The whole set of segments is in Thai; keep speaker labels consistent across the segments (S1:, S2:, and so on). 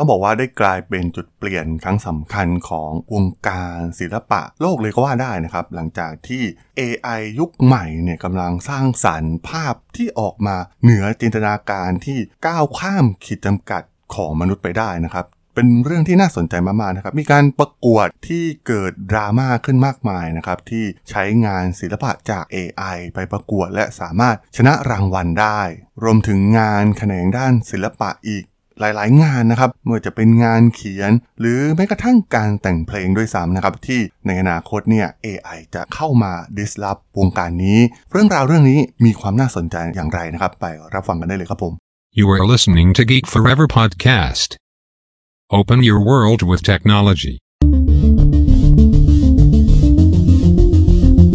S1: ต้องบอกว่าได้กลายเป็นจุดเปลี่ยนครั้งสำคัญของวงการศิลปะโลกเลยก็ว่าได้นะครับ หลังจากที่ AI ยุคใหม่เนี่ยกำลังสร้างสรรค์ภาพที่ออกมาเหนือจินตนาการที่ก้าวข้ามขีดจำกัดของมนุษย์ไปได้นะครับเป็นเรื่องที่น่าสนใจมากๆนะครับ มีการประกวดที่เกิดดราม่าขึ้นมากมายนะครับ ที่ใช้งานศิลปะจาก AI ไปประกวดและสามารถชนะรางวัลได้ รวมถึงงานแขนงด้านศิลปะอีก หลายๆ งานนะครับไม่ว่าจะเป็นงานเขียน หรือแม้กระทั่งการแต่งเพลงด้วยซ้ำนะครับที่ในอนาคตเนี่ย AI จะเข้ามา disrupt วงการนี้ เรื่องราวเรื่องนี้มีความน่าสนใจอย่างไรนะครับ ไปรับฟังกันได้เลยครับผม
S2: You are listening to Geek Forever podcast. Open your world with technology.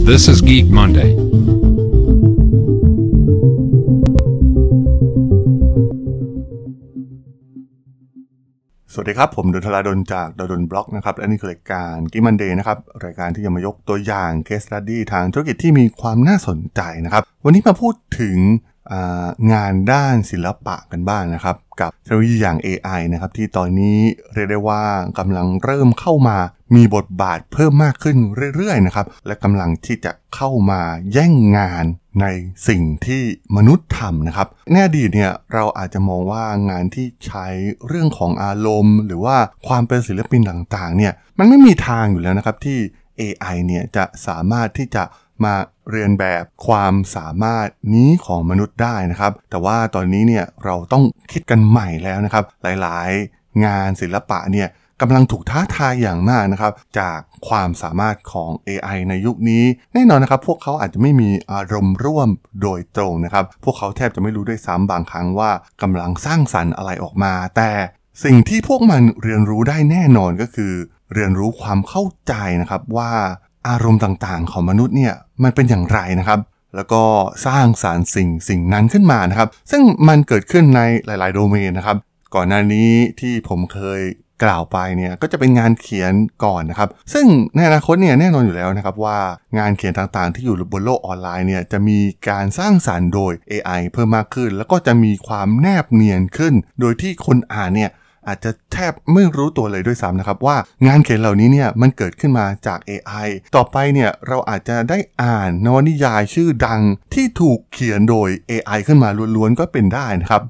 S2: This is Geek Monday.
S1: สวัสดีครับ ผมดนทลาดนจากดนบล็อกนะครับและนี่คือรายการกิมันเดย์นะครับรายการที่จะมายกตัวอย่างเคสตัดดี้ทางธุรกิจที่มีความน่าสนใจนะครับ วันนี้มาพูดถึง งานด้านศิลปะกันบ้างนะครับ กับเทคโนโลยีอย่าง AI นะครับ ที่ตอนนี้เรียกได้ว่ากำลังเริ่มเข้ามามีบทบาทเพิ่มมากขึ้นเรื่อยๆนะครับ และกำลังที่จะเข้ามาแย่งงานในสิ่งที่มนุษย์ทำนะครับในอดีเนี่ยเราอาจจะมองว่างานที่ใช้เรื่องของอารมณ์ หรือว่าความเป็นศิลปินต่างๆเนี่ยมันไม่มีทางอยู่แล้วนะครับที่ AI เนี่ยจะสามารถที่จะ มาเรียนแบบความสามารถนี้ของมนุษย์ได้นะครับ แต่ว่าตอนนี้เนี่ยเราต้องคิดกันใหม่แล้วนะครับ หลายๆ งานศิลปะเนี่ยกำลังถูกท้าทายอย่างมากนะครับ จากความสามารถของ AI ในยุคนี้ แน่นอนนะครับ พวกเขาอาจจะไม่มีอารมณ์ร่วมโดยตรงนะครับ พวกเขาแทบจะไม่รู้ด้วยซ้ำบางครั้งว่ากำลังสร้างสรรค์อะไรออกมา แต่สิ่งที่พวกมันเรียนรู้ได้แน่นอนก็คือ เรียนรู้ความเข้าใจนะครับว่า อารมณ์ต่างๆ ของมนุษย์เนี่ยมันเป็นอย่างไรนะครับ แล้วก็สร้างสารสิ่งสิ่งนั้นขึ้นมานะครับ ซึ่งมันเกิดขึ้นในหลาย ๆ โดเมนนะครับ ก่อนหน้านี้ที่ผมเคยกล่าวไปเนี่ยก็จะเป็นงานเขียนก่อนนะครับ ซึ่งในอนาคตเนี่ยแน่นอนอยู่แล้วนะครับว่างานเขียนต่างๆ ที่อยู่บนโลกออนไลน์เนี่ยจะมีการสร้างสารรค์โดย AI เพิ่มมากขึ้น แล้วก็จะมีความแนบเนียนขึ้น โดยที่คนอ่านเนี่ย อาจจะแทบไม่รู้ตัวเลยด้วยซ้ำนะครับว่างานเขียนเหล่านี้เนี่ยมันเกิดขึ้นมาจาก AI ต่อไปเนี่ยเราอาจจะได้อ่านนวนิยายชื่อดังที่ถูกเขียนโดย AI ขึ้นมาล้วนๆก็เป็นได้นะครับ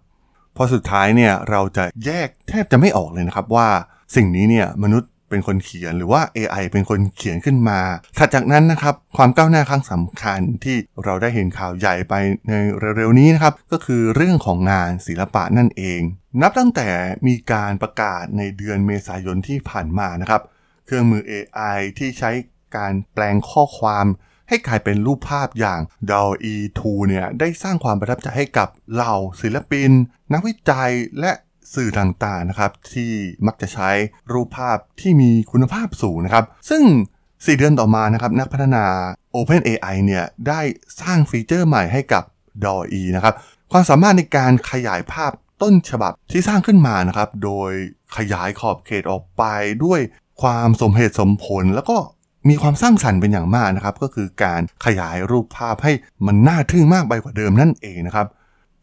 S1: พอสุดท้ายเนี่ยเราจะแยกแทบจะไม่ออกเลยนะครับว่าสิ่งนี้เนี่ยมนุษย์ เป็นคนเขียนหรือว่า AI เป็นคนเขียนขึ้นมาถัดจากนั้นนะครับความก้าวหน้าครั้งสำคัญที่เราได้เห็นข่าวใหญ่ไปในเร็วๆนี้นะครับก็คือเรื่องของงานศิลปะนั่นเอง นับตั้งแต่มีการประกาศในเดือนเมษายนที่ผ่านมานะครับ เครื่องมือ AI ที่ใช้การแปลงข้อความให้กลายเป็นรูปภาพอย่าง DALL-E 2เนี่ยได้สร้างความประทับใจให้กับเหล่าศิลปิน นักวิจัยและ สื่อต่างๆนะครับที่มักจะใช้รูปภาพที่มีคุณภาพสูงนะครับ ซึ่ง 4 เดือนต่อมานะครับนักพัฒนา OpenAI เนี่ยได้สร้างฟีเจอร์ใหม่ให้กับ DALL-E นะครับความสามารถในการขยายภาพต้นฉบับที่สร้างขึ้นมานะครับ โดยขยายขอบเขตออกไปด้วยความสมเหตุสมผล แล้วก็มีความสร้างสรรค์เป็นอย่างมากนะครับ ก็คือการขยายรูปภาพให้มันน่าทึ่งมากไปกว่าเดิมนั่นเองนะครับ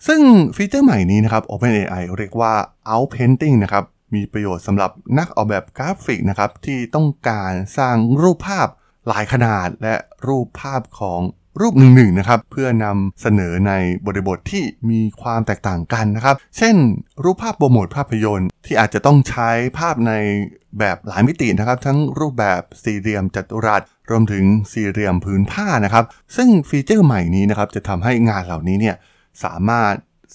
S1: ซึ่งฟีเจอร์ใหม่นี้นะครับ OpenAI เรียกว่า Outpainting นะครับ มีประโยชน์สำหรับนักออกแบบกราฟิกนะครับ ที่ต้องการสร้างรูปภาพหลายขนาดและรูปภาพของรูปหนึ่งๆนะครับ เพื่อนำเสนอในบริบทที่มีความแตกต่างกันนะครับ เช่น รูปภาพโปรโมทภาพยนตร์ ที่อาจจะต้องใช้ภาพในแบบหลายมิตินะครับ ทั้งรูปแบบสี่เหลี่ยมจัตุรัสรวมถึงสี่เหลี่ยมพื้นผ้านะครับ ซึ่งฟีเจอร์ใหม่นี้นะครับจะทำให้งานเหล่านี้เนี่ย สามารถ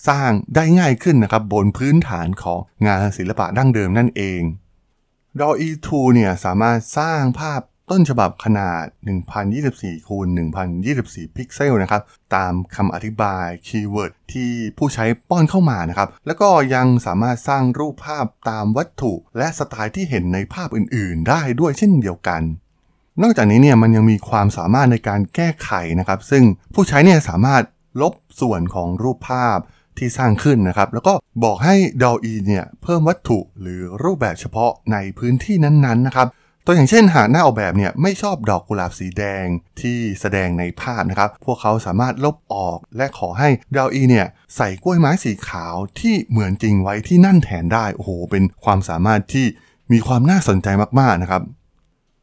S1: สร้างได้ง่ายขึ้นนะครับบนพื้นฐานของงานศิลปะดั้งเดิมนั่นเอง DALL-E 2เนี่ยสามารถสร้างภาพต้นฉบับขนาด 1024คูณ1024 พิกเซลนะครับ ตามคำอธิบาย keyword ที่ผู้ใช้ป้อนเข้ามานะครับ แล้วก็ยังสามารถสร้างรูปภาพตามวัตถุ และสไตล์ที่เห็นในภาพอื่นๆ ได้ด้วยเช่นเดียวกัน นอกจากนี้เนี่ยมันยังมีความสามารถในการแก้ไขนะครับ ซึ่งผู้ใช้เนี่ยสามารถ ลบส่วนของรูปภาพที่สร้างขึ้นนะครับ แล้วก็บอกให้ DALL-E เนี่ยเพิ่มวัตถุหรือรูปแบบเฉพาะในพื้นที่นั้นๆนะครับ ตัวอย่างเช่นหากหน้าออกแบบเนี่ยไม่ชอบดอกกุหลาบสีแดงที่แสดงในภาพนะครับ พวกเขาสามารถลบออกและขอให้ดาวอีเนี่ยใส่กล้วยไม้สีขาวที่เหมือนจริงไว้ที่นั่นแทนได้ โอ้โห เป็นความสามารถที่มีความน่าสนใจมากๆนะครับ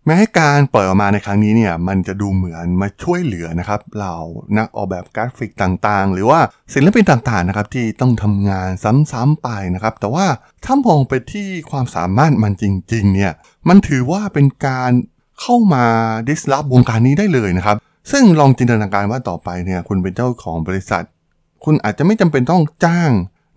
S1: แม้การปล่อยออกมาในครั้งนี้เนี่ยมันจะดูเหมือนมาช่วยเหลือนะครับเหล่านักออกแบบกราฟิกต่างๆ หรือว่าศิลปินต่างๆนะครับที่ต้องทำงานซ้ำๆไปนะครับ แต่ว่าถ้ามองไปที่ความสามารถมันจริงๆเนี่ยมันถือว่าเป็นการเข้ามาดิสลอฟวงการนี้ได้เลยนะครับ ซึ่งลองจินตนาการว่าต่อไปเนี่ยคุณเป็นเจ้าของบริษัท คุณอาจจะไม่จำเป็นต้องจ้าง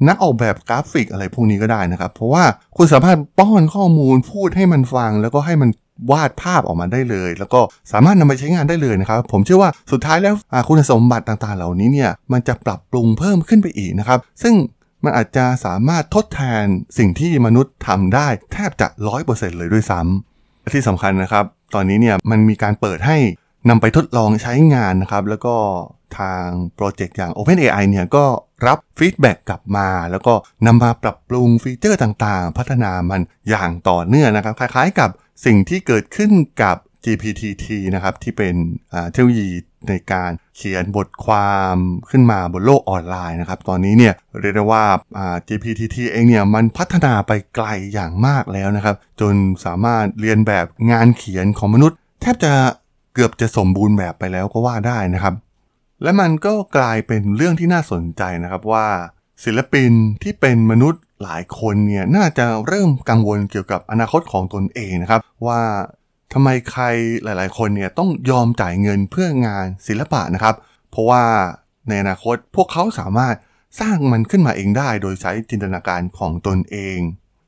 S1: นักออกแบบกราฟิกอะไรพวกนี้ก็ได้นะครับ เพราะว่าคุณสามารถป้อนข้อมูลพูดให้มันฟัง แล้วก็ให้มันวาดภาพออกมาได้เลย แล้วก็สามารถนำไปใช้งานได้เลยนะครับ ผมเชื่อว่าสุดท้ายแล้วคุณสมบัติต่างๆ เหล่านี้เนี่ยมันจะปรับปรุงเพิ่มขึ้นไปอีกนะครับ ซึ่งมันอาจจะสามารถทดแทนสิ่งที่มนุษย์ทำได้ แทบจะ 100%เลยด้วยซ้ำและที่สำคัญนะครับ ตอนนี้เนี่ยมันมีการเปิดให้ นำไปทดลองใช้งานนะครับ แล้วก็ทาง project อย่าง OpenAI เนี่ยก็รับ feedback กลับมา แล้วก็นำมาปรับปรุง feature ต่างๆ พัฒนามันอย่างต่อเนื่องนะครับ คล้ายๆกับสิ่งที่เกิดขึ้นกับ GPT-3 นะครับ ที่เป็นเทคโนโลยีในการเขียนบทความขึ้นมาบนโลกออนไลน์นะครับ ตอนนี้เนี่ยเรียกได้ว่าอ่า GPT-T เองเนี่ยมันพัฒนาไปไกลอย่างมากแล้วนะครับ จนสามารถเรียนแบบงานเขียนของมนุษย์ แทบจะ เกือบจะสมบูรณ์แบบไปแล้วก็ว่าได้นะครับ และมันก็กลายเป็นเรื่องที่น่าสนใจนะครับว่า ศิลปินที่เป็นมนุษย์หลายคนเนี่ยน่าจะเริ่มกังวลเกี่ยวกับอนาคตของตนเองนะครับ ว่าทำไมใครหลาย ๆ คนเนี่ยต้องยอมจ่ายเงินเพื่องานศิลปะนะครับ เพราะว่าในอนาคตพวกเขาสามารถสร้างมันขึ้นมาเองได้ โดยใช้จินตนาการของตนเอง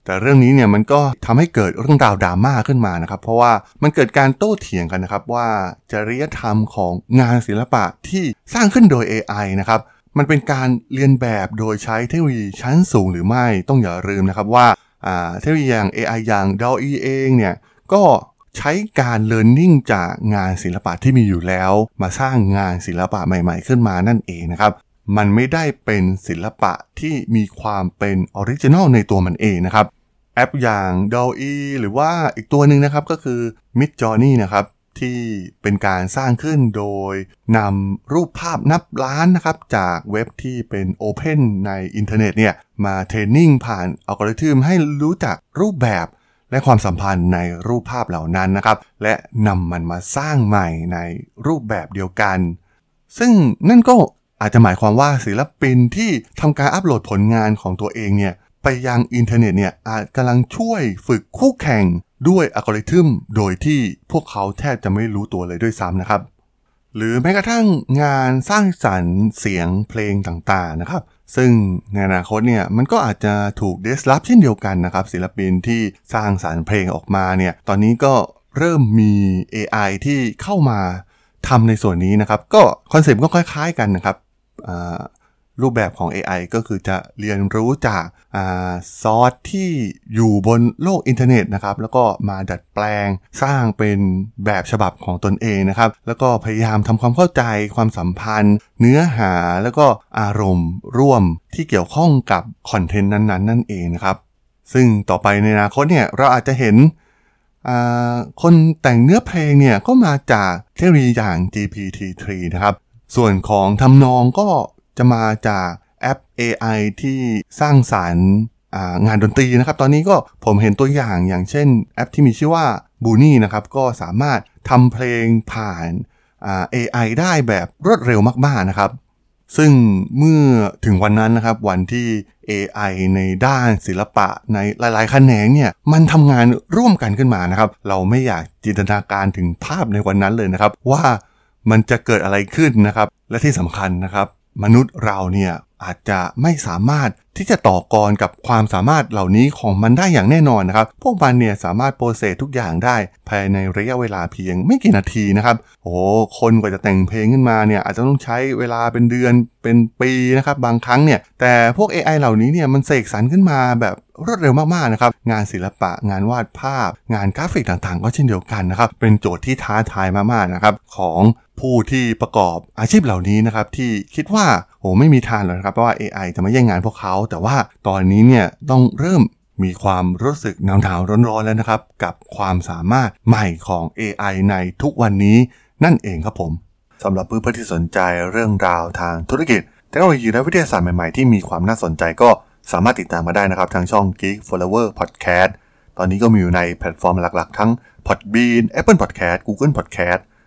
S1: แต่เรื่องนี้เนี่ยมันก็ทำให้เกิดเรื่องราวดราม่าขึ้นมานะครับ เพราะว่ามันเกิดการโต้เถียงกันนะครับว่าจริยธรรมของงานศิลปะที่สร้างขึ้นโดย AI นะครับมันเป็นการเรียนแบบโดยใช้เทคโนโลยีชั้นสูงหรือไม่ต้องอย่าลืมนะครับว่าอ่าเทคโนโลยีอย่าง AI อย่าง DALL-E เองเนี่ยก็ใช้การ learning จากงานศิลปะที่มีอยู่แล้ว มาสร้างงานศิลปะใหม่ ๆ ขึ้นมานั่นเองนะครับ มันไม่ได้เป็นศิลปะที่มีความเป็น original ในตัวมันเองนะครับ แอปอย่าง DALL-E หรือว่าอีกตัวหนึ่งนะครับก็คือ Midjourney นะครับที่เป็นการสร้างขึ้นโดยนำรูปภาพนับล้านนะครับจากเว็บที่เป็น Open ในอินเทอร์เน็ตเนี่ยมา training ผ่านอัลกอริทึมให้รู้จักรูปแบบและความสัมพันธ์ในรูปภาพเหล่านั้นนะครับ และนำมันมาสร้างใหม่ในรูปแบบเดียวกัน ซึ่งนั่นก็อาจจะหมายความว่าศิลปินที่ทำการอัปโหลดผลงานของตัวเองเนี่ย ไปยังอินเทอร์เน็ตเนี่ยอาจกำลังช่วยฝึกคู่แข่งด้วยอัลกอริทึมโดยที่พวกเขาแทบจะไม่รู้ตัวเลยด้วยซ้ำนะครับ หรือแม้กระทั่งงานสร้างสรรค์เสียงเพลงต่างๆนะครับ ซึ่งในอนาคตเนี่ยมันก็อาจจะถูก disrupt เช่นเดียวกันนะครับ ศิลปินที่สร้างสรรค์เพลงออกมาเนี่ยตอนนี้ก็เริ่มมี AI ที่เข้ามาทำในส่วนนี้นะครับ ก็คอนเซปต์ก็คล้ายๆกันนะครับ รูปแบบของ AI ก็คือจะเรียนรู้จากอาซอสที่อยู่บนโลกอินเทอร์เน็ตนะครับ แล้วก็มาดัดแปลงสร้างเป็นแบบฉบับของตนเองนะครับ แล้วก็พยายามทำความเข้าใจความสัมพันธ์ เนื้อหาแล้วก็อารมณ์ร่วมที่เกี่ยวข้องกับคอนเทนต์นั้นๆ นั่นเองนะครับ ซึ่งต่อไปในอนาคตเนี่ยเราอาจจะเห็นคนแต่งเนื้อเพลงเนี่ยก็มาจากเทคโนโลยีอย่าง GPT-3 นะครับ ส่วนของทำนองก็ จะมาจากแอป AI ที่สร้างสารรค์งานดนตรีนะครับ ตอนนี้ก็ผมเห็นตัวอย่างอย่างเช่นแอปที่มีชื่อว่า b o o n y นะครับ ก็สามารถทำเพลงผ่านา AI ได้แบบรวดเร็วมากๆนะครับ ซึ่งเมื่อถึงวันนั้นนะครับ วันที่ AI ในด้านศิลปะในหลายๆ แขนงเนี่ยมันทำงานร่วมกันขึ้นมานะครับ เราไม่อยากจินตนาการถึงภาพในวันนั้นเลยนะครับ ว่ามันจะเกิดอะไรขึ้นนะครับ และที่สำคัญนะครับ มนุษย์เราเนี่ยอาจจะไม่สามารถที่จะต่อกรกับความสามารถเหล่านี้ของมันได้อย่างแน่นอนนะครับ พวกมันเนี่ยสามารถ process ทุกอย่างได้ภายในระยะเวลาเพียงไม่กี่นาทีนะครับ โอ้คนกว่าจะแต่งเพลงขึ้นมาเนี่ยอาจจะต้องใช้เวลาเป็นเดือนเป็นปีนะครับบางครั้งเนี่ย แต่พวก AI เหล่านี้เนี่ยมันเสกสรรขึ้นมาแบบรวดเร็วมากๆนะครับ งานศิลปะงานวาดภาพ งานกราฟิกต่างๆ ก็เช่นเดียวกันนะครับ เป็นโจทย์ที่ท้าทายมากๆนะครับของ ผู้ที่ประกอบอาชีพเหล่านี้นะครับที่คิดว่าโหไม่มีทางหรอกนะครับเพราะว่า AI จะมาแย่งงานพวกเขา แต่ว่าตอนนี้เนี่ยต้องเริ่มมีความรู้สึกหนาวๆร้อนๆแล้วนะครับ กับความสามารถใหม่ของ AI ในทุกวันนี้นั่นเองครับผมสำหรับเพื่อนๆที่สนใจเรื่องราวทางธุรกิจเทคโนโลยีและวิทยาศาสตร์ใหม่ๆที่มีความน่าสนใจก็สามารถติดตามมาได้นะครับ ทางช่อง Geek Flower Podcast ตอนนี้ก็มีอยู่ในแพลตฟอร์มหลักๆ ทั้ง Podbean Apple Podcast Google Podcast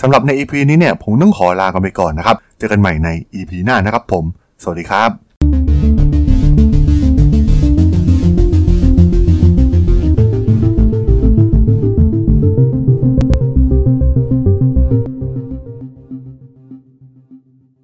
S1: สำหรับใน EP นี้เนี่ยผมต้องขอลากันไปก่อนนะครับ เจอกันใหม่ใน EP หน้านะครับผม สวัสดีครับ